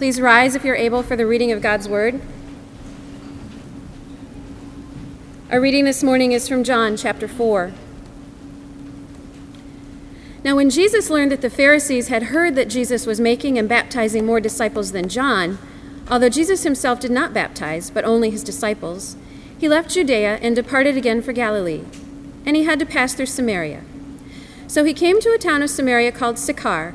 Please rise if you're able for the reading of God's Word. Our reading this morning is from John chapter 4. Now, when Jesus learned that the Pharisees had heard that Jesus was making and baptizing more disciples than John, although Jesus himself did not baptize, but only his disciples, he left Judea and departed again for Galilee. And he had to pass through Samaria. So he came to a town of Samaria called Sychar,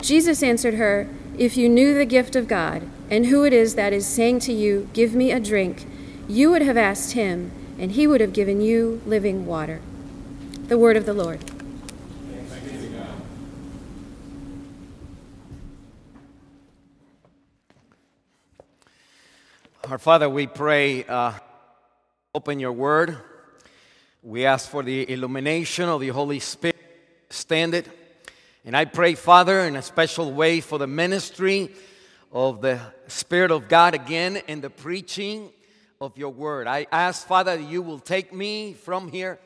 Jesus answered her, If you knew the gift of God, and who it is that is saying to you, Give me a drink, you would have asked him, and he would have given you living water. The word of the Lord. Our Father, we pray, uh, open your word. We ask for the illumination of the Holy Spirit. Stand it. And I pray, Father, in a special way for the ministry of the Spirit of God again in the preaching of your word. I ask, Father, that you will take me from here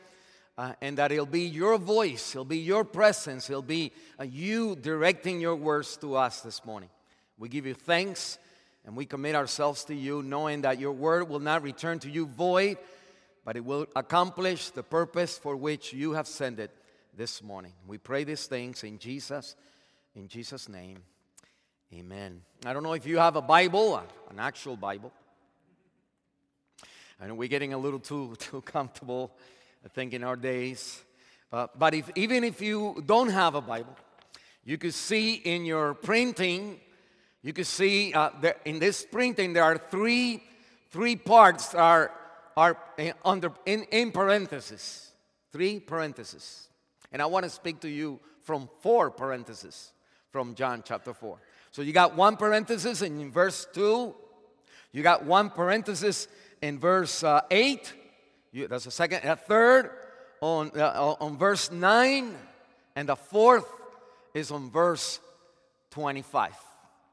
uh, and that it'll be your voice, it'll be your presence, it'll be uh, you directing your words to us this morning. We give you thanks and we commit ourselves to you, knowing that your word will not return to you void, but it will accomplish the purpose for which you have sent it this morning. We pray these things in Jesus, in Jesus' name. Amen. I don't know if you have a Bible, an actual Bible. I know we're getting a little too, too comfortable, I think, in our days. Uh, but if, even if you don't have a Bible, you could see in your printing you can see uh, in this printing there are three, three parts are, are in, under, in, in parentheses. Three parentheses. And I want to speak to you from four parentheses from John chapter 4. So you got one parenthesis in verse 2. You got one parenthesis in verse uh, 8. You, that's a second. A third on, uh, on verse 9. And the fourth is on verse 25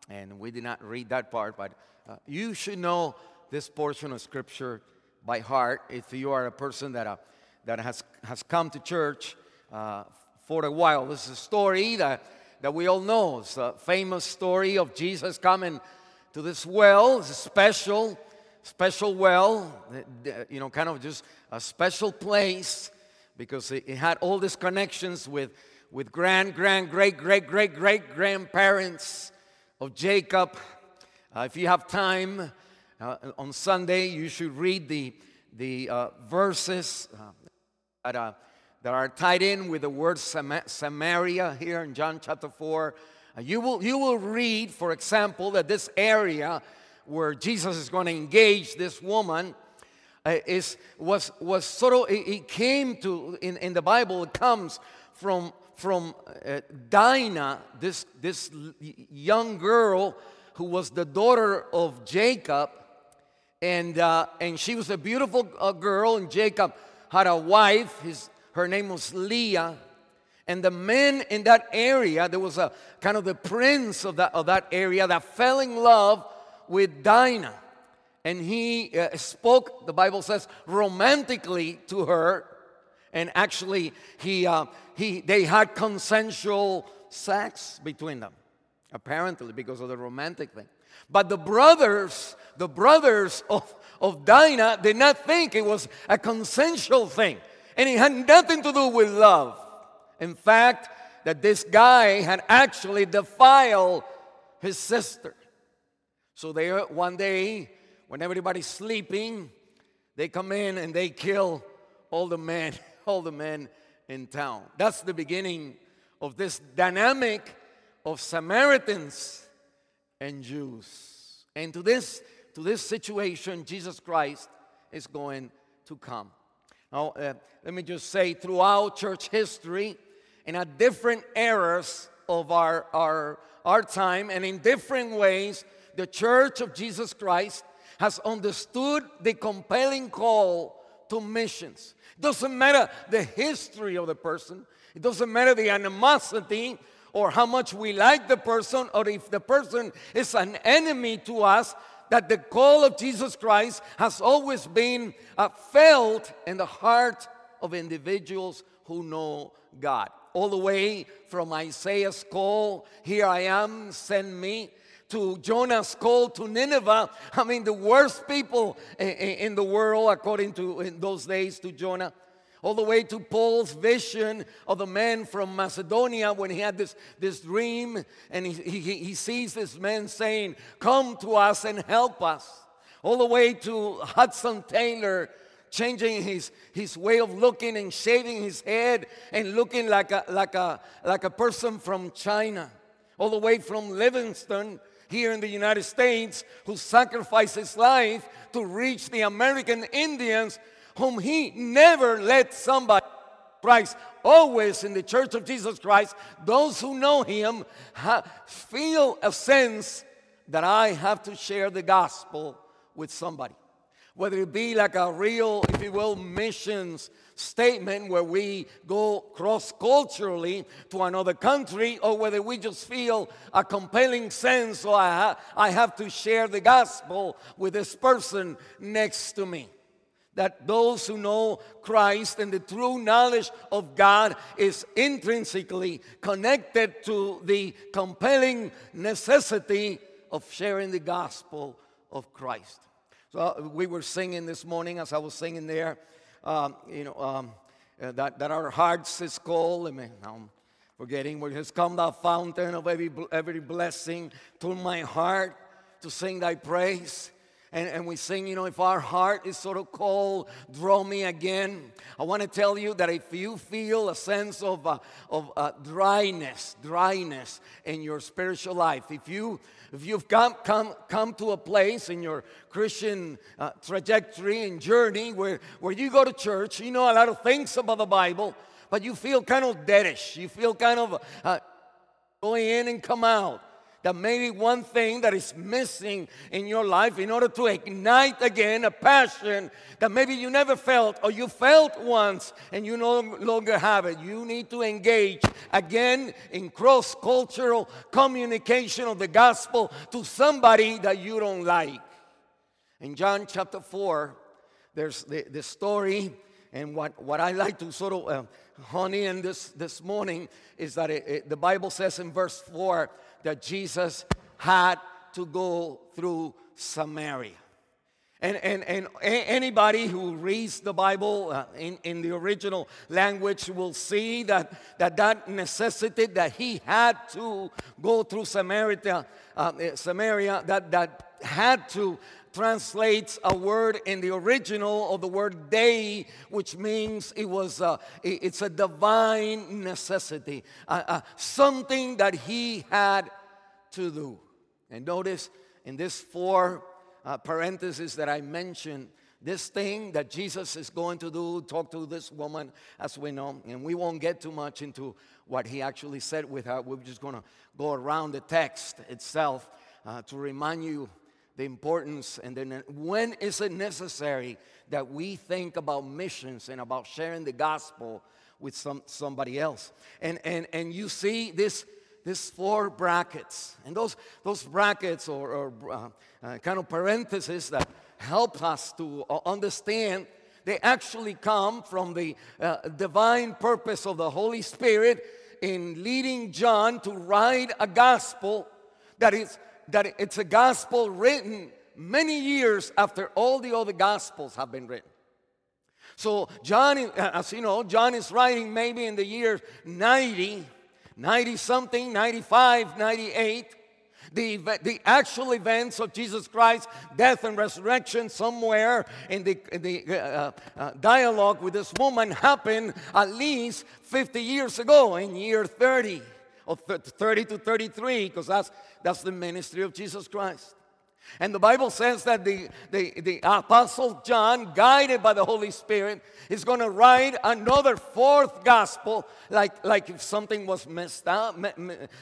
and we did not read that part, but uh, you should know this portion of Scripture by heart if you are a person that, uh, that has, has come to church uh, for a while. This is a story that, that we all know. It's a famous story of Jesus coming to this well. It's a special, special well, you know, kind of just a special place because it, had all these connections with, with grand, grand, great, great, great, great grandparents of Jacob. Uh, if you have time uh, on Sunday, you should read the, the uh, verses uh, uh, that are tied in with the word Samaria here in John chapter 4. Uh, you, will, you will read, for example, that this area where Jesus is going to engage this woman is, was, was sort of, it, it came to, in, in the Bible, it comes from from uh, Dinah, this, this young girl who was the daughter of Jacob. And, uh, and she was a beautiful uh, girl, and Jacob had a wife. His, her name was Leah. And the men in that area, there was a kind of the prince of that, of that area that fell in love with Dinah. And he uh, spoke, the Bible says, romantically to her. And actually, he, uh, he, they had consensual sex between them, apparently, because of the romantic thing. But the brothers, the brothers of, of Dinah did not think it was a consensual thing. And it had nothing to do with love. In fact, that this guy had actually defiled his sister. So they one day, when everybody's sleeping, they come in and they kill all the men, all the men in town. That's the beginning of this dynamic of Samaritans and Jews. And to this, to this situation, Jesus Christ is going to come. Now, uh, let me just say, throughout church history, in a different eras of our, our, our time, and in different ways, the church of Jesus Christ has understood the compelling call to missions. It doesn't matter the history of the person, it doesn't matter the animosity or how much we like the person, or if the person is an enemy to us, that the call of Jesus Christ has always been uh, felt in the heart of individuals who know God. All the way from Isaiah's call, Here I am, send me, to Jonah's call to Nineveh. I mean, the worst people in the world, according to in those days, to Jonah all the way to Paul's vision of the man from Macedonia when he had this, this dream and he, he, he sees this man saying, Come to us and help us. All the way to Hudson Taylor changing his, his way of looking and shaving his head and looking like a, like, a, like a person from China. All the way from Livingston here in the United States who sacrificed his life to reach the American Indians whom he never let somebody Christ. Always in the church of Jesus Christ those who know him ha- feel a sense that I have to share the gospel with somebody. Whether it be like a real if you will missions statement where we go cross culturally to another country or whether we just feel a compelling sense so I, ha- I have to share the gospel with this person next to me that those who know Christ and the true knowledge of God is intrinsically connected to the compelling necessity of sharing the gospel of Christ. So uh, we were singing this morning as I was singing there, um, you know, um, uh, that, that our hearts is cold. I mean, I'm forgetting where has come the fountain of every, every blessing to my heart to sing thy praise and, and we sing, you know, if our heart is sort of cold, draw me again. I want to tell you that if you feel a sense of, uh, of uh, dryness, dryness in your spiritual life, if, you, if you've come, come, come to a place in your Christian uh, trajectory and journey where, where you go to church, you know a lot of things about the Bible, but you feel kind of deadish, you feel kind of uh, going in and come out that maybe one thing that is missing in your life in order to ignite again a passion that maybe you never felt or you felt once and you no longer have it. You need to engage again in cross cultural communication of the gospel to somebody that you don't like. In John chapter 4, there's the, the story, and what, what I like to sort of uh, honey in this, this morning is that it, it, the Bible says in verse 4 that Jesus had to go through Samaria. And, and, and anybody who reads the Bible uh, in, in the original language will see that, that that necessitated that he had to go through Samaria, uh, Samaria that, that had to translates a word in the original of the word dei, which means it was a, it's a divine necessity, uh, uh, something that he had to do. And notice in this four uh, parentheses that I mentioned, this thing that Jesus is going to do, talk to this woman, as we know, and we won't get too much into what he actually said with her. We're just going to go around the text itself uh, to remind you the importance and then when is it necessary that we think about missions and about sharing the gospel with some, somebody else. And, and, and you see this these four brackets. And those, those brackets or, or uh, uh, kind of parentheses that help us to uh, understand, they actually come from the uh, divine purpose of the Holy Spirit in leading John to write a gospel that is that it's a gospel written many years after all the other gospels have been written. So John, uh, as you know, John is writing maybe in the year 90 90 something, 95, 98. The, the actual events of Jesus Christ's death and resurrection somewhere in the, in the uh, uh, uh dialogue with this woman happened at least 50 years ago in year 30 or 30 to 33 because that's, that's the ministry of Jesus Christ. And the Bible says that the, the, the Apostle John, guided by the Holy Spirit, is going to write another fourth gospel, like, like if something was missed out,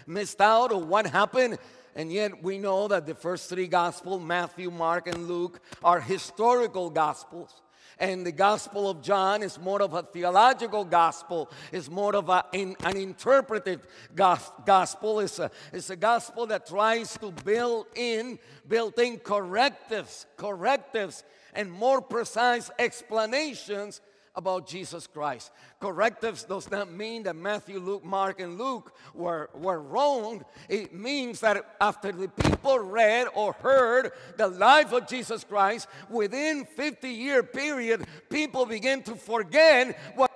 missed out or what happened. and yet we know that the first three Gospels, Matthew, Mark, and Luke, are historical Gospels. And the Gospel of John is more of a theological gospel, it's more of a, in, an interpretive gospel. It's a, it's a gospel that tries to build in, build in correctives, correctives, and more precise explanations about Jesus Christ. Correctives does not mean that Matthew, Luke, Mark, and Luke were, were wrong. It means that after the people read or heard the life of Jesus Christ, within 50 year period, people begin to forget what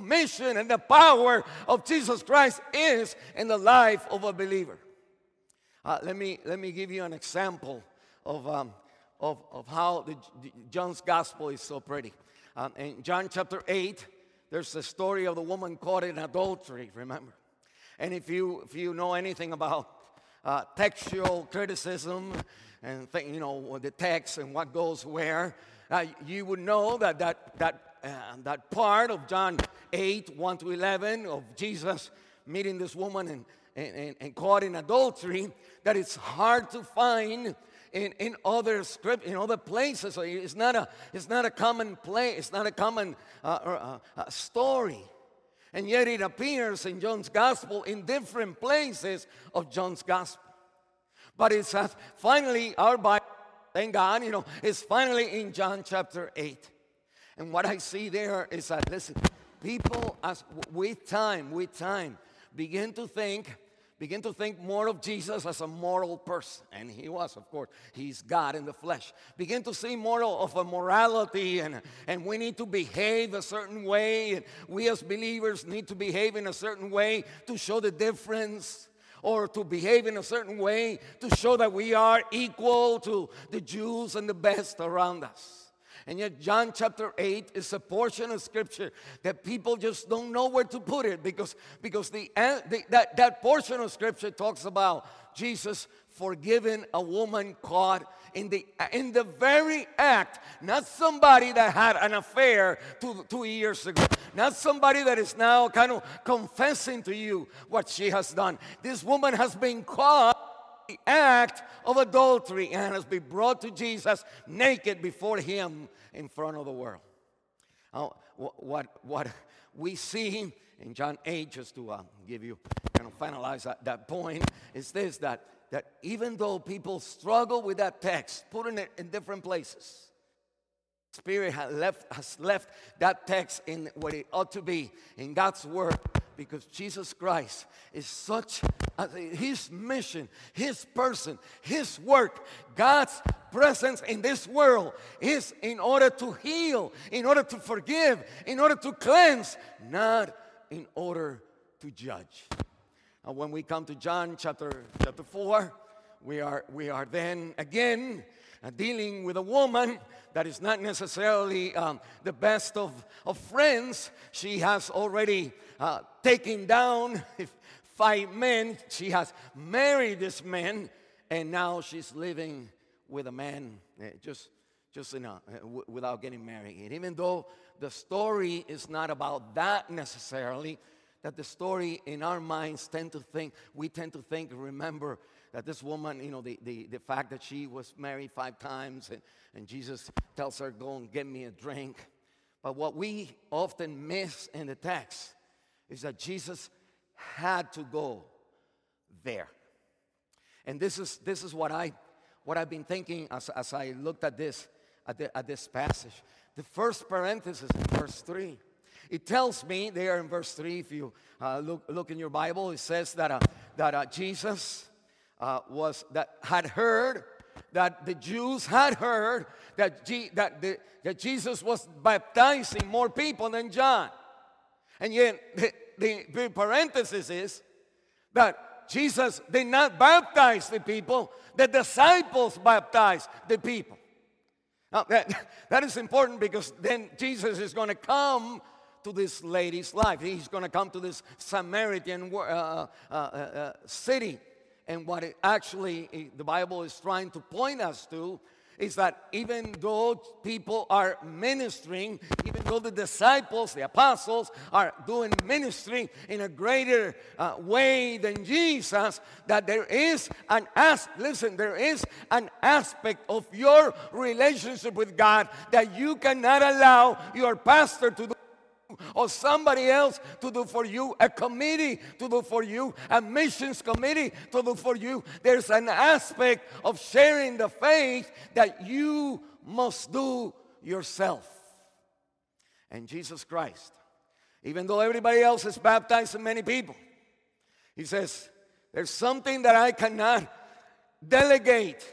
mission and the power of Jesus Christ is in the life of a believer. Uh, let, me, let me give you an example of, um, of, of how the, the, John's gospel is so pretty. Um, in John chapter 8, there's the story of the woman caught in adultery, remember? And if you, if you know anything about uh, textual criticism and think, you know the text and what goes where, uh, you would know that that, that, uh, that part of John 8, 1 to 11 of Jesus meeting this woman and, and, and caught in adultery, that it's hard to find in, in other script, in other places. It's not a, it's not a common play, it's not a common uh, uh, uh, story. And yet it appears in John's gospel in different places of John's gospel. But it's uh, finally, our Bible, thank God, you know, it's finally in John chapter 8. And what I see there is that, listen, people, as with time, with time, begin to think begin to think more of Jesus as a moral person. And he was, of course, he's God in the flesh. Begin to see more of a morality, and, and we need to behave a certain way. And we as believers need to behave in a certain way to show the difference. Or to behave in a certain way to show that we are equal to the Jews and the best around us. And yet, John chapter 8 is a portion of scripture that people just don't know where to put it because, because the, the, that, that portion of scripture talks about Jesus forgiving a woman caught in the, in the very act, not somebody that had an affair two, two years ago, not somebody that is now kind of confessing to you what she has done. This woman has been caught act of adultery and has been brought to Jesus naked before him in front of the world. Now, what, what we see in John 8, just to uh, give you, kind of finalize that, that point, is this that, that even though people struggle with that text, putting it in different places, Spirit has left, has left that text in what it ought to be in God's Word because Jesus Christ is such his mission, his person, his work, God's presence in this world is in order to heal, in order to forgive, in order to cleanse, not in order to judge. Now, when we come to John chapter, chapter 4, we are, we are then again dealing with a woman that is not necessarily um, the best of, of friends. She has already uh, taken down five men. She has married this man, and now she's living with a man uh, just, just in uh, without getting married. And even though the story is not about that necessarily, that the story in our minds tend to think, we tend to think, remember that this woman, you know, the, the, the fact that she was married five times and, and Jesus tells her, go and get me a drink. But what we often miss in the text is that Jesus had to go there. And this is, this is what, I, what I've been thinking as, as I looked at this, at, the, at this passage. The first parenthesis in verse 3 it tells me there in verse 3, if you uh, look, look in your Bible, it says that, uh, that uh, Jesus uh, was that had heard that the Jews had heard that, G, that, the, that Jesus was baptizing more people than John. And yet, the, the, the parenthesis is that Jesus did not baptize the people, the disciples baptized the people. Now, that, that is important because then Jesus is going to come to this lady's life. He's going to come to this Samaritan uh, uh, uh, uh, city and what it actually the Bible is trying to point us to is that even though people are ministering, even though the disciples, the apostles, are doing ministry in a greater uh, way than Jesus, that there is an as listen, there is an aspect of your relationship with God that you cannot allow your pastor to do or somebody else to do for you, a committee to do for you, a missions committee to do for you. There's an aspect of sharing the faith that you must do yourself. And Jesus Christ, even though everybody else is baptizing many people, he says, There's something that I cannot delegate.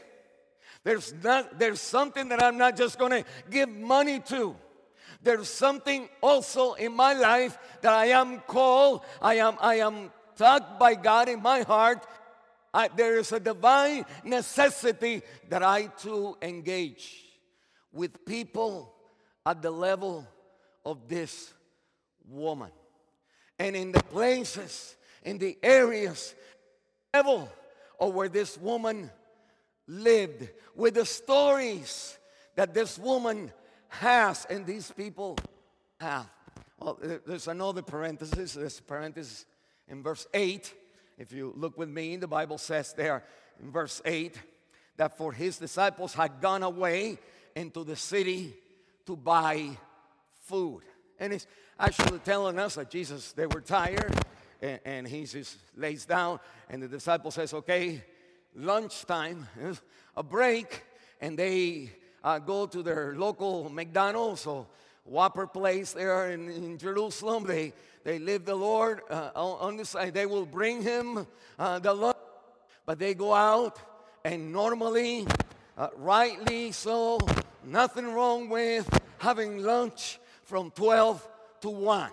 There's, not, there's something that I'm not just going to give money to. There's something also in my life that I am called, I am, I am tugged by God in my heart. I, there is a divine necessity that I too engage with people at the level of this woman. And in the places, in the areas, level of where this woman lived, with the stories that this woman has and these people have. Well, there's another parenthesis. This parenthesis in verse 8. If you look with me, the Bible says there in verse 8 that for his disciples had gone away into the city to buy food. And it's actually telling us that Jesus, they were tired, and, and he just lays down, and the disciple says, Okay, lunchtime, a break, and they uh, go to their local McDonald's or Whopper place there in, in Jerusalem. They, they live the Lord uh, on, the side. They will bring him uh, the lunch, but they go out and normally, uh, rightly so, nothing wrong with having lunch from 12 to 1.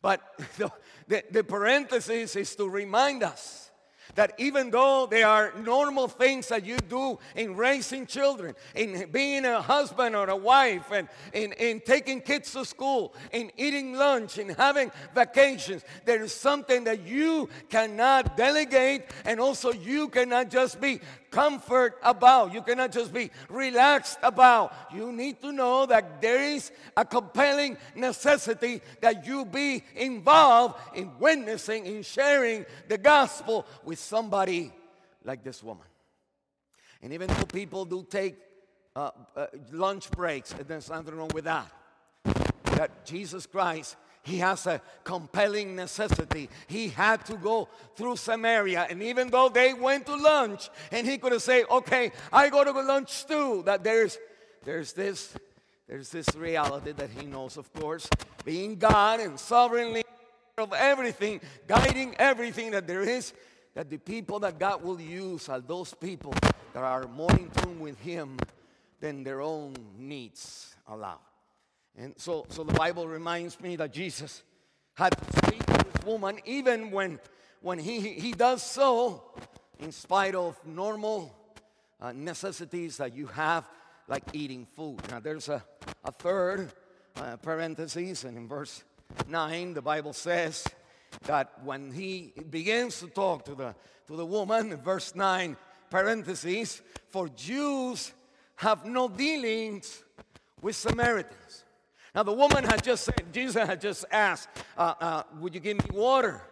But the, the, the parenthesis is to remind us that even though there are normal things that you do in raising children, in being a husband or a wife, and in, in taking kids to school, in eating lunch, in having vacations, there is something that you cannot delegate, and also you cannot just be comfort about. You cannot just be relaxed about. You need to know that there is a compelling necessity that you be involved in witnessing, in sharing the gospel with somebody like this woman. And even though people do take uh, uh, lunch breaks, and there's nothing wrong with that. That Jesus Christ he has a compelling necessity. He had to go through Samaria. And even though they went to lunch, and he could have said, okay, I go to lunch too, that there's there's this there's this reality that he knows, of course, being God and sovereignly of everything, guiding everything that there is, that the people that God will use are those people that are more in tune with him than their own needs allow. And so, so the Bible reminds me that Jesus had to speak to this woman even when, when he, he does so in spite of normal uh, necessities that you have, like eating food. Now, there's a, a third uh, parenthesis, and in verse 9, the Bible says that when he begins to talk to the, to the woman, verse 9, parenthesis, for Jews have no dealings with Samaritans. Now, the woman had just said, Jesus had just asked, uh, uh, Would you give me water?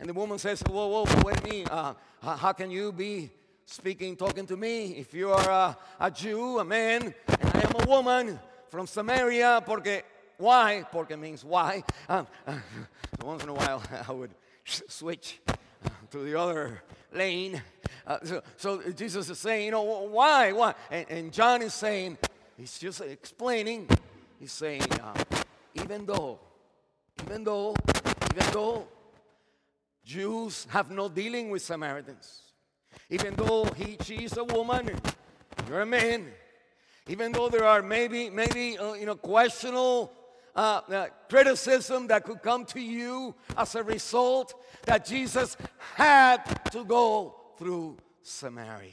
And the woman says, Whoa, whoa, wait a minute. Uh, how can you be speaking, talking to me if you are a, a Jew, a man, and I am a woman from Samaria? Porque, why? Porque means why. Um, once in a while, I would switch uh, to the other lane. Uh, so, so, Jesus is saying, you know, why? Why? And, and John is saying, he's just explaining He's saying, uh, even though, even though, even though Jews have no dealing with Samaritans, even though he, she's a woman, you're a man, even though there are maybe, maybe, uh, you know, questionable uh, uh, criticism that could come to you as a result that Jesus had to go through Samaria.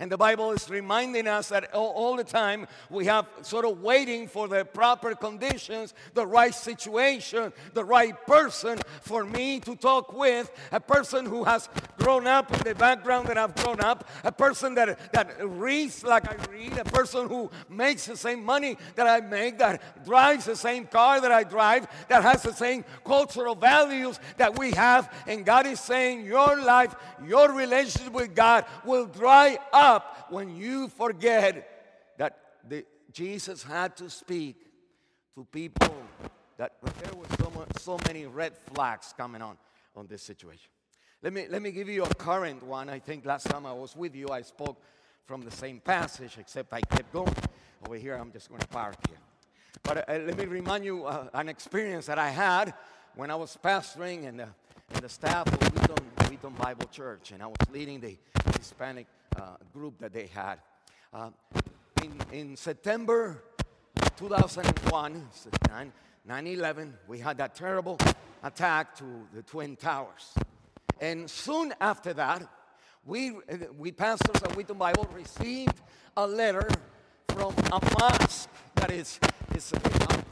And the Bible is reminding us that all, all, the time we have sort of waiting for the proper conditions, the right situation, the right person for me to talk with, a person who has grown up in the background that I've grown up, a person that, that reads like I read, a person who makes the same money that I make, that drives the same car that I drive, that has the same cultural values that we have. And God is saying, Your life, your relationship with God will dry up up when you forget that the, Jesus had to speak to people that there were so, much, so many red flags coming on on this situation. Let me, let me give you a current one. I think last time I was with you, I spoke from the same passage, except I kept going. Over here, I'm just going to park here. But uh, let me remind you uh, an experience that I had when I was pastoring and, and the staff of Wheaton, Wheaton Bible Church, and I was leading the Hispanic Uh, group that they had. Uh, in, in September 2001, 9 11, we had that terrible attack to the Twin Towers. And soon after that, we, uh, we pastors at Wheaton Bible received a letter from a mosque that is, is uh,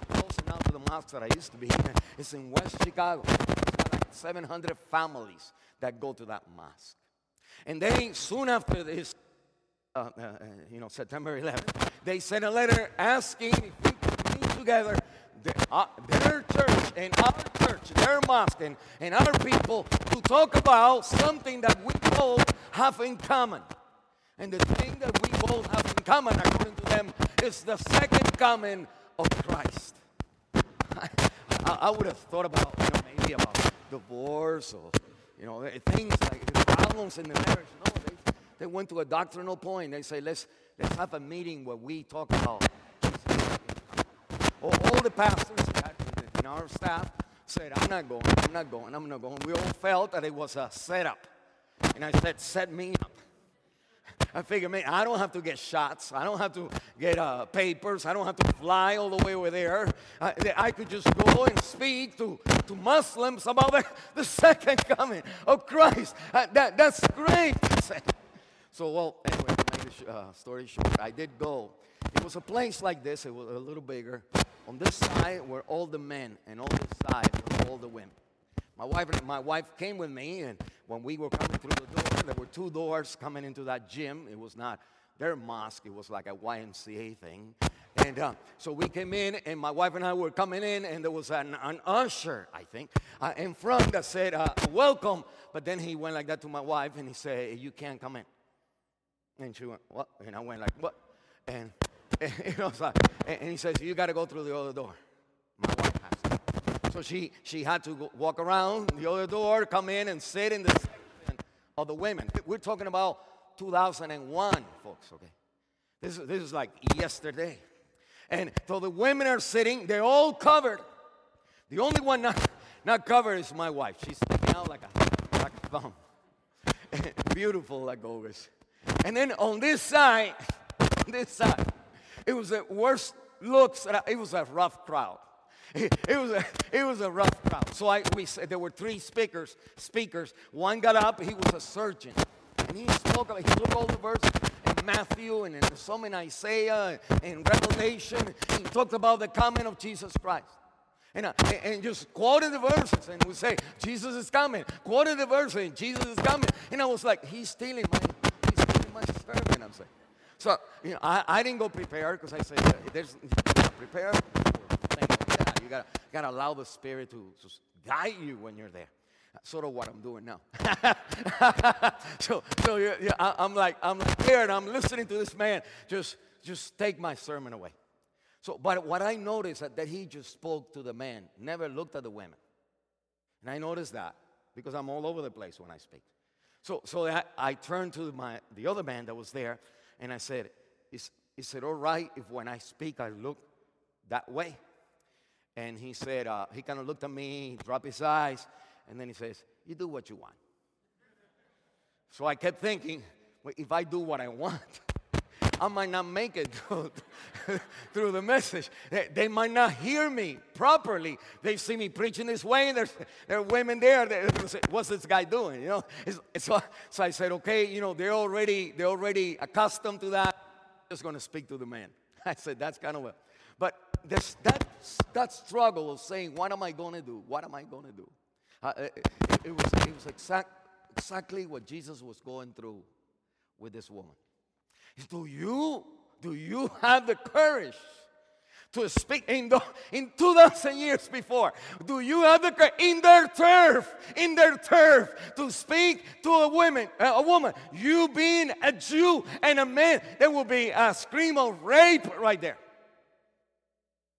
close enough to the mosque that I used to be in. It's in West Chicago. It's like 700 families that go to that mosque. And they, soon after this, uh, uh, you know, September 11th, they sent a letter asking if we could meet together, the, uh, their church and our church, their mosque and, and our people, to talk about something that we both have in common. And the thing that we both have in common, according to them, is the second coming of Christ. I, I would have thought about, you know, maybe about divorce or, you know, things like problems in the marriage. No, they, they went to a doctrinal point. They say, let's, let's have a meeting where we talk about all, all the pastors in our staff said, I'm not going, I'm not going, I'm not going. We all felt that it was a setup. And I said, set me up. I figured, man, I don't have to get shots. I don't have to get uh, papers. I don't have to fly all the way over there. I, I could just go and speak to, to Muslims about the, the second coming of Christ. Uh, that, that's great. So, well, anyway, to make the uh, story short, I did go. It was a place like this. It was a little bigger. On this side were all the men, and on this side were all the women. My wife, my wife came with me, and when we were coming through the door, there were two doors coming into that gym. It was not their mosque, it was like a YMCA thing. And uh, so we came in, and my wife and I were coming in, and there was an, an usher, I think, uh, in front that said, uh, Welcome. But then he went like that to my wife, and he said, You can't come in. And she went, What? And I went like, What? And, and, you know, and he says, You got to go through the other door. So she, she had to walk around the other door, come in and sit in the section of the women. We're talking about 2001, folks, okay? This, this is like yesterday. And so the women are sitting, they're all covered. The only one not, not covered is my wife. She's sticking out like a, like a thumb. Beautiful like always. And then on this side, this side, it was the worst looks. It was a rough crowd. it was a it was a rough crowd. So I we there were three speakers. Speakers. One got up. He was a surgeon, and he spoke. He took all the verses in Matthew and in some in Isaiah and Revelation. He talked about the coming of Jesus Christ. And, uh, and just quoted the verses and would say, Jesus is coming. Quoted the verses and Jesus is coming. And I was like, he's stealing my, he's stealing my sermon. I'm saying. So, you know, I, I didn't go prepared because I said, there's prepared you gotta, gotta allow the Spirit to, to guide you when you're there. That's sort of what I'm doing now. so, so I, am like, I'm like here and I'm listening to this man just, just take my sermon away. So, but what I noticed that, that he just spoke to the man, never looked at the women. And I noticed that because I'm all over the place when I speak. So, so I, I turned to my, the other man that was there and I said, is, is it all right if when I speak I look that way? And he said, uh, he kind of looked at me, dropped his eyes, and then he says, You do what you want. So I kept thinking, well, if I do what I want, I might not make it through, the message. They, they, might not hear me properly. They see me preaching this way, and there's there are women there. Say, What's this guy doing? You know. So, so I said, okay, you know, they're already they're already accustomed to that. I'm just going to speak to the man. I said that's kind of a, but this that that struggle of saying, what am I going to do? What am I going to do? Uh, it, it, was it was exact, exactly what Jesus was going through with this woman. Do you, do you have the courage to speak in, the, in 2,000 years before? Do you have the courage in their turf, in their turf, to speak to a woman, a woman? You being a Jew and a man, there will be a scream of rape right there.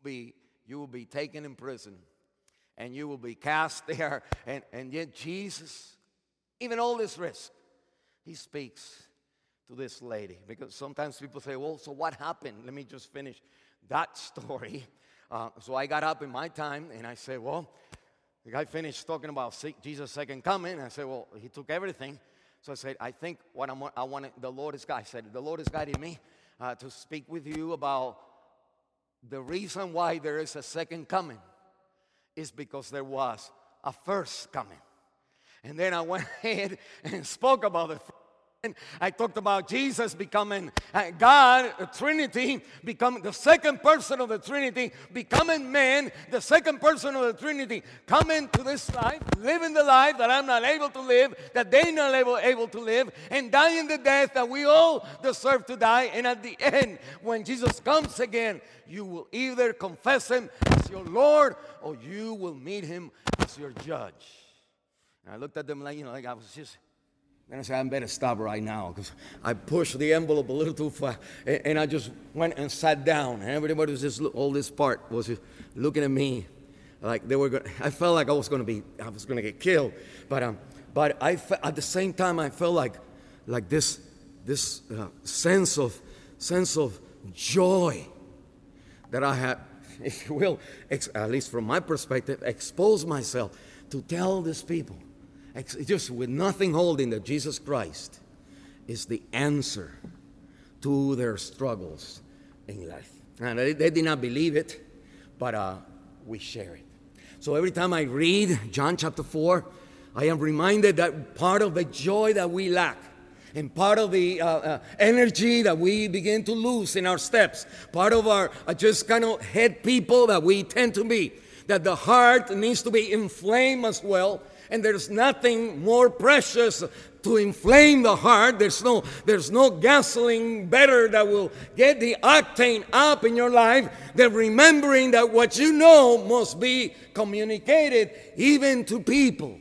Be, you will be taken in prison and you will be cast there. And, and yet, Jesus, even all this risk, he speaks to this lady because sometimes people say, Well, so what happened? Let me just finish that story. Uh, so I got up in my time and I said, Well, the guy finished talking about Jesus' second coming. I said, Well, he took everything. So I said, I think what I'm, I want the Lord is guiding. I said, The Lord is guiding me uh, to speak with you about the reason why there is a second coming is because there was a first coming. And then I went ahead and spoke about the I talked about Jesus becoming uh, God, Trinity, becoming the second person of the Trinity, becoming man, the second person of the Trinity, coming to this life, living the life that I'm not able to live, that they're not able, able to live, and dying the death that we all deserve to die. And at the end, when Jesus comes again, you will either confess him as your Lord or you will meet him as your judge. And I looked at them like, you know, like I was just then I said, I better stop right now because I pushed the envelope a little too far. And, and, I just went and sat down. And everybody was just, all this part was looking at me like they were going I felt like I was going to be, I was going to get killed. But, um, but I, fe- at the same time, I felt like, like this, this uh, sense of, sense of joy that I had, if you will, ex- at least from my perspective, exposed myself to tell these people just with nothing holding that Jesus Christ is the answer to their struggles in life. And they, they did not believe it, but uh, we share it. So every time I read John chapter 4, I am reminded that part of the joy that we lack and part of the uh, uh, energy that we begin to lose in our steps, part of our uh, just kind of head people that we tend to be, that the heart needs to be inflamed as well and there's nothing more precious to inflame the heart. There's no, there's no gasoline better that will get the octane up in your life than remembering that what you know must be communicated even to people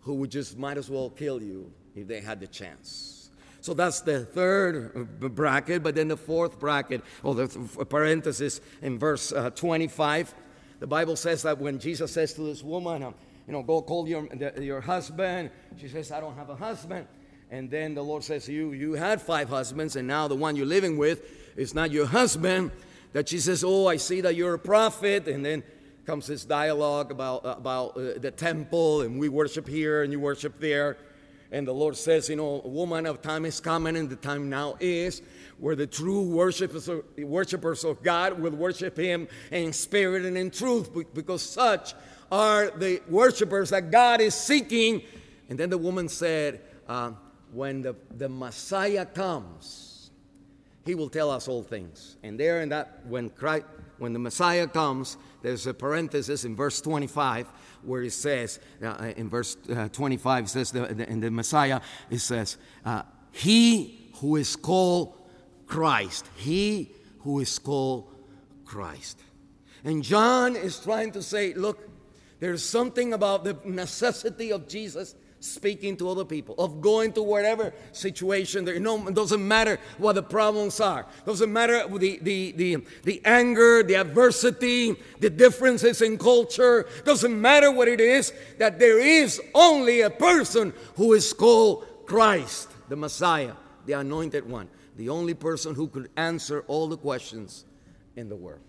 who would just might as well kill you if they had the chance. So that's the third bracket, but then the fourth bracket, or the parenthesis in verse uh, 25, the Bible says that when Jesus says to this woman, you know, go call your, your husband. She says, I don't have a husband. And then the Lord says, you, you had five husbands, and now the one you're living with is not your husband. That she says, Oh, I see that you're a prophet. And then comes this dialogue about, about uh, the temple, and we worship here and you worship there. And the Lord says, You know, woman of time is coming, and the time now is where the true worshipers of, worshipers of God will worship Him in spirit and in truth, because such are the worshipers that God is seeking. And then the woman said, uh, When the, the Messiah comes, he will tell us all things. And there in that, when Christ, when the Messiah comes, there's a parenthesis in verse 25 where it says, uh, in verse uh, 25, it says, the, the, in the Messiah, it says, uh, He who is called Christ, He who is called Christ. And John is trying to say, look, there's something about the necessity of Jesus speaking to other people, of going to whatever situation. There, no, it doesn't matter what the problems are. Doesn't matter the, the, the, the anger, the adversity, the differences in culture. Doesn't matter what it is, that there is only a person who is called Christ, the Messiah, the anointed one. The only person who could answer all the questions in the world.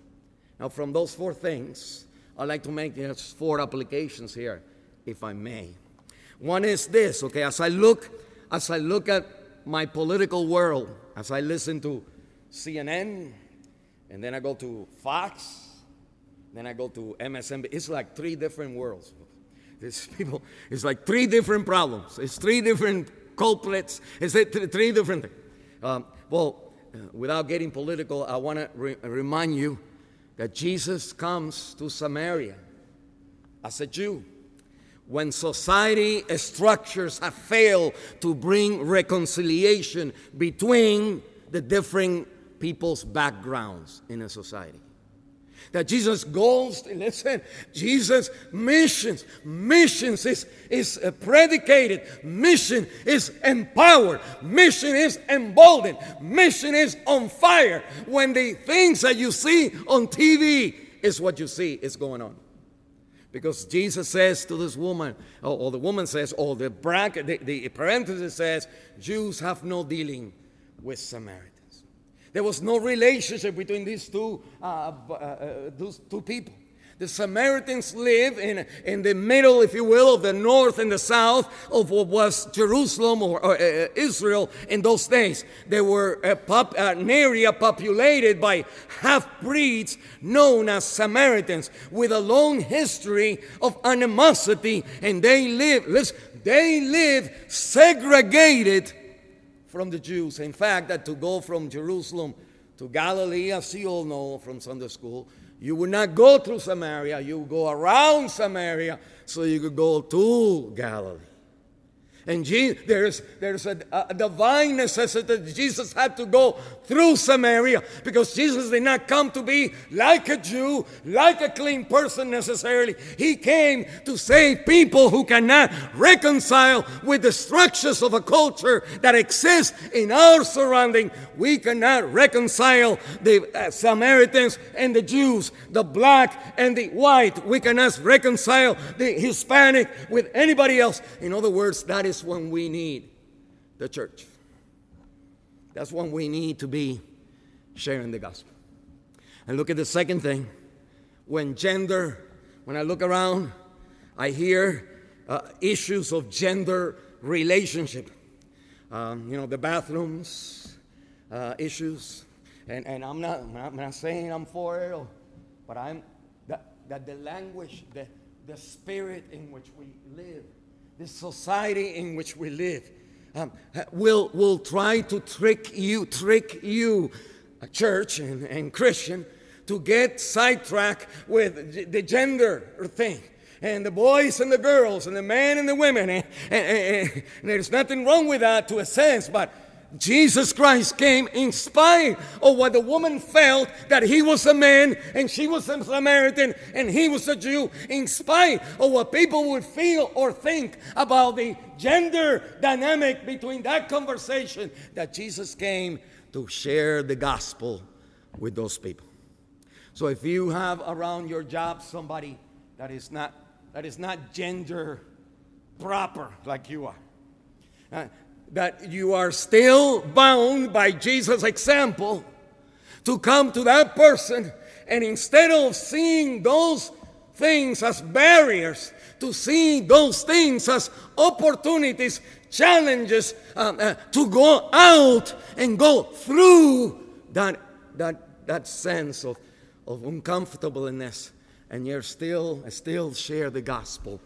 Now, from those four things, I'd like to make four applications here, if I may. One is this, okay, as I look, as I look at my political world as I listen to CNN, and then I go to Fox, then I go to MSNBC. It's like three different worlds. These people, it's like three different problems. It's three different culprits. It's three different things. Um, well, uh, without getting political, I want to re- remind you that Jesus comes to Samaria as a Jew. When society structures have failed to bring reconciliation between the different people's backgrounds in a society that Jesus goes, listen, Jesus missions, missions is, is uh, predicated, mission is empowered, mission is emboldened, mission is on fire. When the things that you see on TV is what you see is going on. Because Jesus says to this woman, or, or the woman says, or the bracket, the, the parenthesis says, Jews have no dealing with Samaritans. There was no relationship between these two, uh, uh, uh, those two people. The Samaritans live in, in the middle, if you will, of the north and the south of what was Jerusalem or, or uh, Israel in those days. They were a pop, an area populated by half breeds known as Samaritans with a long history of animosity, and they live, they live segregated from the Jews. In fact, that to go from Jerusalem to Galilee, as you all know from Sunday school, you would not go through Samaria, you would go around Samaria so you could go to Galilee. And there's, there's a, a, divine necessity that Jesus had to go through Samaria because Jesus did not come to be like a Jew, like a clean person necessarily. He came to save people who cannot reconcile with the structures of a culture that exists in our surrounding. We cannot reconcile the uh, Samaritans and the Jews, the black and the white. We cannot reconcile the Hispanic with anybody else. In other words, that is when we need the church. That's when we need to be sharing the gospel. And look at the second thing. When gender, when I look around, I hear uh, issues of gender relationship. Um, you know, the bathrooms uh, issues. And, and I'm, not, I'm not saying I'm for it, but I'm that, that the language, the, the spirit in which we live this society in which we live um, uh, will, will try to trick you, trick you, church and, and Christian, to get sidetracked with the gender thing and the boys and the girls and the men and the women. And, and, and, and, there's nothing wrong with that to a sense, but Jesus Christ came in spite of what the woman felt that he was a man and she was a Samaritan and he was a Jew, in spite of what people would feel or think about the gender dynamic between that conversation, that Jesus came to share the gospel with those people. So if you have around your job somebody that is not that is not gender proper like you are. Uh, that you are still bound by Jesus' example to come to that person and instead of seeing those things as barriers, to see those things as opportunities, challenges um, uh, to go out and go through that, that, that sense of, of uncomfortableness, and you're still, still share the gospel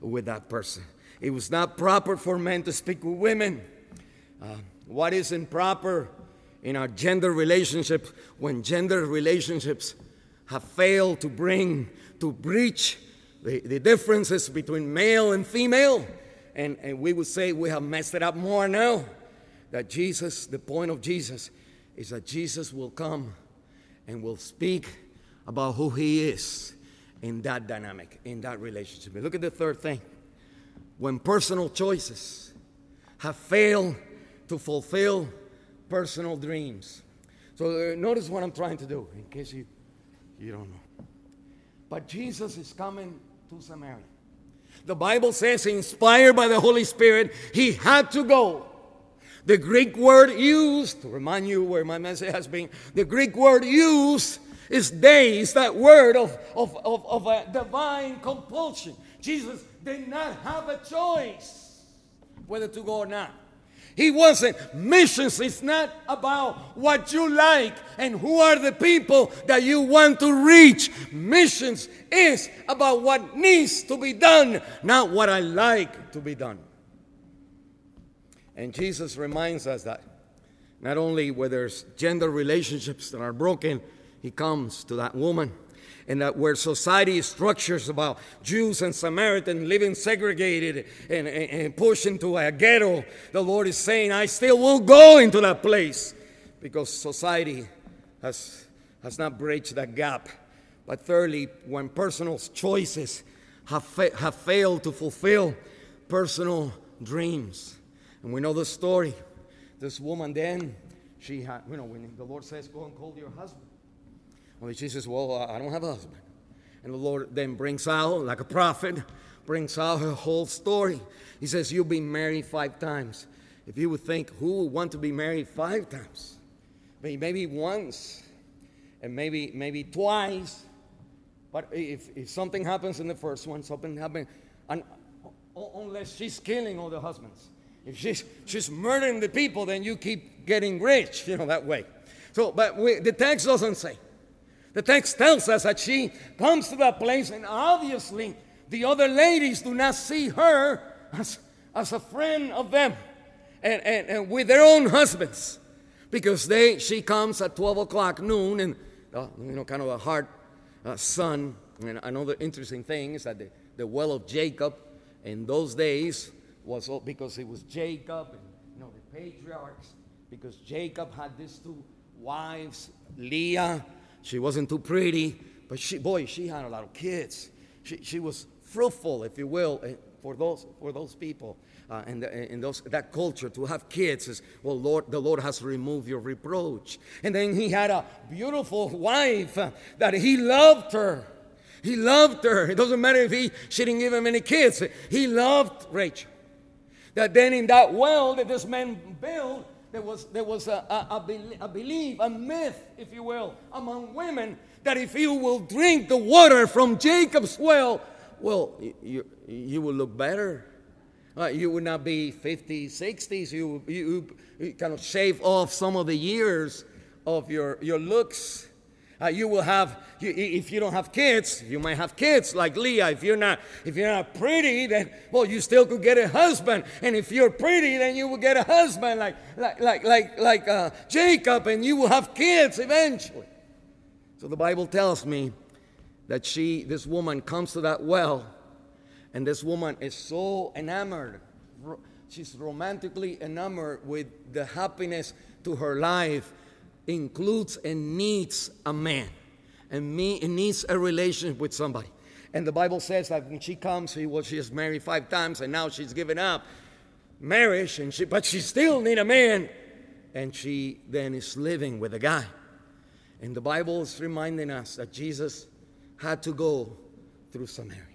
with that person. It was not proper for men to speak with women. Uh, what is improper in our gender relationship when gender relationships have failed to bring, to breach the, the differences between male and female? And, and we would say we have messed it up more now. That Jesus, the point of Jesus, is that Jesus will come and will speak about who he is in that dynamic, in that relationship. Look at the third thing when personal choices have failed to fulfill personal dreams. So uh, notice what I'm trying to do, in case you, you don't know. But Jesus is coming to Samaria. The Bible says, inspired by the Holy Spirit, he had to go. The Greek word used, to remind you where my message has been, the Greek word used is dei, that word of, of, of, of a divine compulsion. Jesus did not have a choice whether to go or not. He wasn't. Missions is not about what you like and who are the people that you want to reach. Missions is about what needs to be done, not what I like to be done. And Jesus reminds us that not only where there's gender relationships that are broken, he comes to that woman and that where society structures about Jews and Samaritans living segregated and, and, and pushed into a ghetto, the Lord is saying, I still will go into that place because society has, has not bridged that gap. But thirdly, when personal choices have, fa- have failed to fulfill personal dreams. And we know the story. This woman then, she had, you know, when the Lord says, Go and call your husband. Well, she says, Well, I don't have a husband. And the Lord then brings out, like a prophet, brings out her whole story. He says, You've been married five times. If you would think, who would want to be married five times? Maybe once, and maybe maybe twice. But if, if something happens in the first one, something happens, and, unless she's killing all the husbands. If she's, she's murdering the people, then you keep getting rich, you know, that way. So, but we, the text doesn't say. The text tells us that she comes to that place, and obviously the other ladies do not see her as, as a friend of them and, and, and with their own husbands because they she comes at 12 o'clock noon and uh, you know kind of a hard uh, sun. And another interesting thing is that the, the well of jacob in those days was all because it was jacob and you know the patriarchs because jacob had these two wives leah she wasn't too pretty, but she, boy, she had a lot of kids. She, she was fruitful, if you will, eh, for those, for those people. Uh, and, in those, that culture to have kids is well lord the lord has removed your reproach. And then he had a beautiful wife uh, that he loved her. He loved her. It doesn't matter if he she didn't give him any kids. He loved rachel. That then in that well that this man built there was, there was a, a, a, belief, a myth, if you will, among women that if you will drink the water from Jacob's well, well, you, you will look better. Uh, you would not be 50, 60s. You, you, you kind of shave off some of the years of your, your looks. Uh, you will have, you, if you don't have kids, you might have kids like Leah. If you're not, if you're not pretty, then well, you still could get a husband. And if you're pretty, then you will get a husband like like like like like uh, Jacob, and you will have kids eventually. So the Bible tells me that she, this woman, comes to that well, and this woman is so enamored. She's romantically enamored with the happiness to her life includes and needs a man and me needs a relationship with somebody. And the Bible says that when she comes, she, well, she has married five times and now she's given up marriage, and she, but she still need a man. And she then is living with a guy. And the Bible is reminding us that Jesus had to go through Samaria.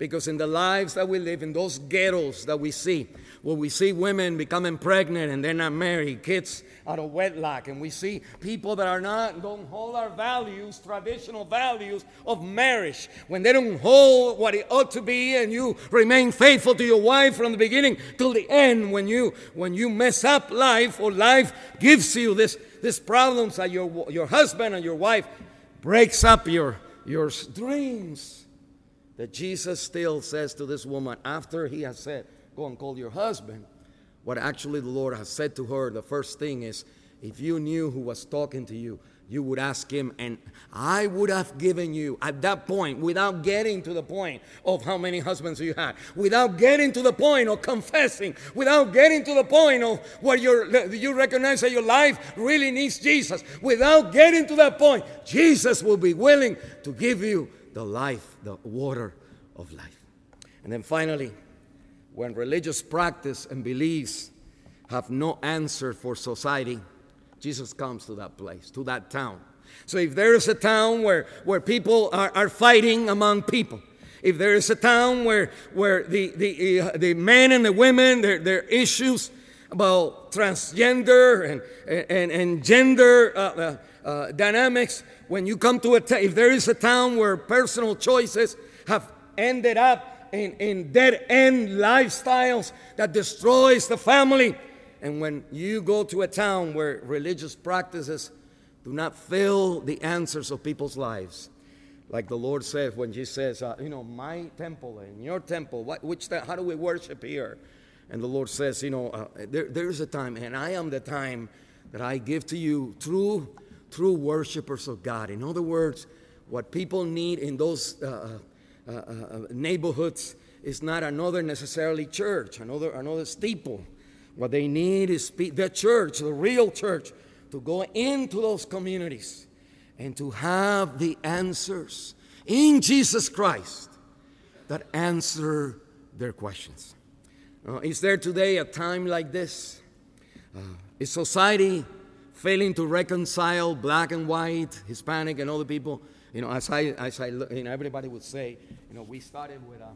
Because in the lives that we live, in those ghettos that we see, where we see women becoming pregnant and they're not married, kids out of wedlock, and we see people that are not, don't hold our values, traditional values of marriage, when they don't hold what it ought to be, and you remain faithful to your wife from the beginning till the end, when you when you mess up life or life gives you this, this problems that your, your husband and your wife breaks up your, your dreams that Jesus still says to this woman after he has said, Go and call your husband. What actually the Lord has said to her, the first thing is, if you knew who was talking to you, you would ask him, and I would have given you at that point, without getting to the point of how many husbands you had, without getting to the point of confessing, without getting to the point of where you you recognize that your life really needs Jesus, without getting to that point, Jesus will be willing to give you the life, the water of life. And then finally, when religious practice and beliefs have no answer for society, Jesus comes to that place, to that town. So if there is a town where, where people are, are fighting among people, if there is a town where, where the, the, uh, the men and the women, their, their issues about transgender and, and, and gender uh, uh, uh, dynamics, when you come to a town, if there is a town where personal choices have ended up in, in dead end lifestyles that destroys the family, and when you go to a town where religious practices do not fill the answers of people's lives, like the Lord said when He says, uh, you know, my temple and your temple, what, which how do we worship here? And the Lord says, you know, uh, there, there's a time, and I am the time that I give to you true, true worshipers of God. In other words, what people need in those uh, uh, uh, uh neighborhoods is not another necessarily church, another, another steeple. What they need is the church, the real church, to go into those communities and to have the answers in Jesus Christ that answer their questions. Uh, is there today a time like this? Uh, is society failing to reconcile black and white, Hispanic and other people? You know, as I, as I, you know, everybody would say, you know, we started with a,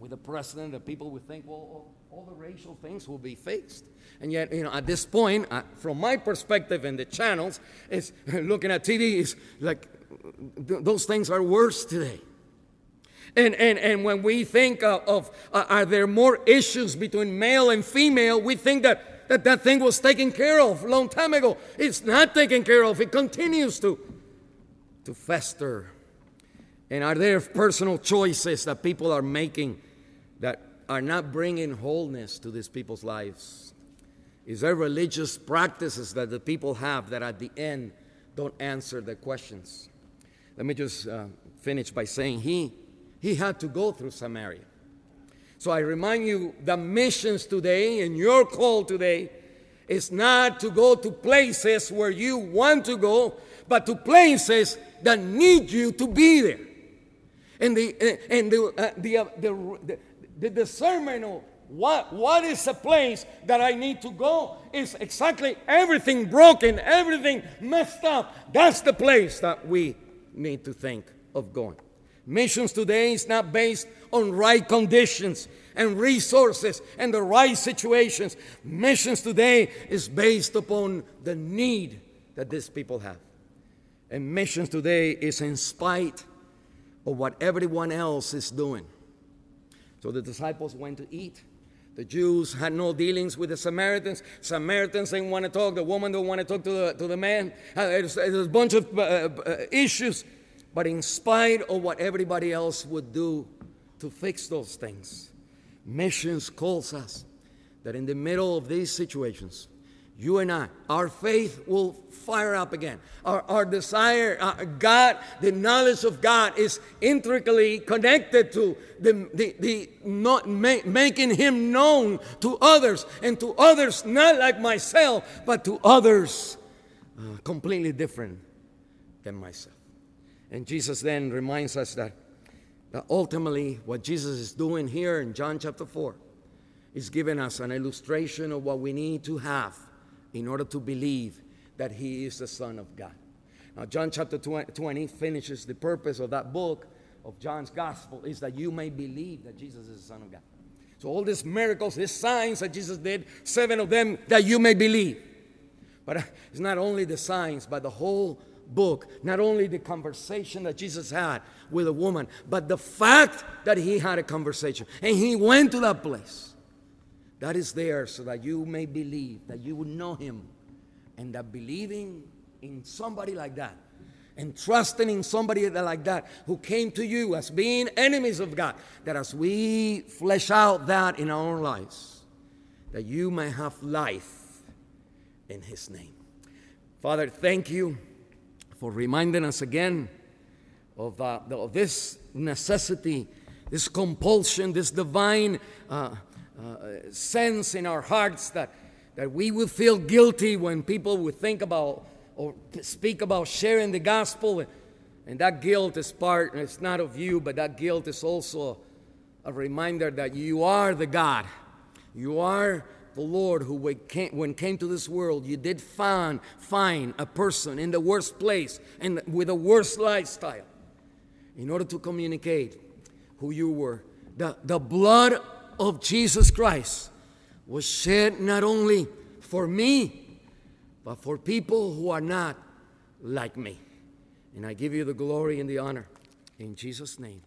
with a president that people would think, well, all, the racial things will be fixed. And yet, you know, at this point, uh, from my perspective and the channels, is looking at TV is like th- those things are worse today. And, and, and when we think of, of uh, are there more issues between male and female, we think that, that that thing was taken care of a long time ago. It's not taken care of, it continues to, to fester. And are there personal choices that people are making that are not bringing wholeness to these people's lives? Is there religious practices that the people have that at the end don't answer the questions? Let me just uh, finish by saying he he had to go through Samaria. So I remind you the missions today and your call today is not to go to places where you want to go, but to places that need you to be there. And the, uh, and the, uh, the, uh, the, the, the discernment of what, what is a place that I need to go is exactly everything broken, everything messed up. That's the place that we need to think of going. Missions today is not based on right conditions and resources and the right situations. Missions today is based upon the need that these people have. And missions today is in spite of what everyone else is doing. So the disciples went to eat. The Jews had no dealings with the Samaritans. Samaritans didn't want to talk. The woman didn't want to talk to the, to the man. Uh, there's, a bunch of uh, uh, issues but in spite of what everybody else would do to fix those things, missions calls us that in the middle of these situations, you and I, our faith will fire up again. Our, our desire, uh, God, the knowledge of God is intricately connected to the, the, the not ma- making Him known to others, and to others not like myself, but to others uh, completely different than myself. And Jesus then reminds us that, that ultimately what Jesus is doing here in John chapter 4 is giving us an illustration of what we need to have in order to believe that He is the Son of God. Now, John chapter 20 finishes the purpose of that book of John's gospel is that you may believe that Jesus is the Son of God. So, all these miracles, these signs that Jesus did, seven of them, that you may believe. But uh, it's not only the signs, but the whole book, not only the conversation that Jesus had with a woman, but the fact that he had a conversation and he went to that place. That is there so that you may believe, that you would know him, and that believing in somebody like that and trusting in somebody like that who came to you as being enemies of God, that as we flesh out that in our own lives, that you may have life in his name. Father, thank you for reminding us again of, uh, of this necessity, this compulsion, this divine uh, uh, sense in our hearts that, that we would feel guilty when people would think about or speak about sharing the gospel. And that guilt is part, it's not of you, but that guilt is also a reminder that you are the God. You are the Lord who when came to this world, you did find, find a person in the worst place and with a worst lifestyle in order to communicate who you were. The, the blood of Jesus Christ was shed not only for me, but for people who are not like me. And I give you the glory and the honor. In Jesus' name.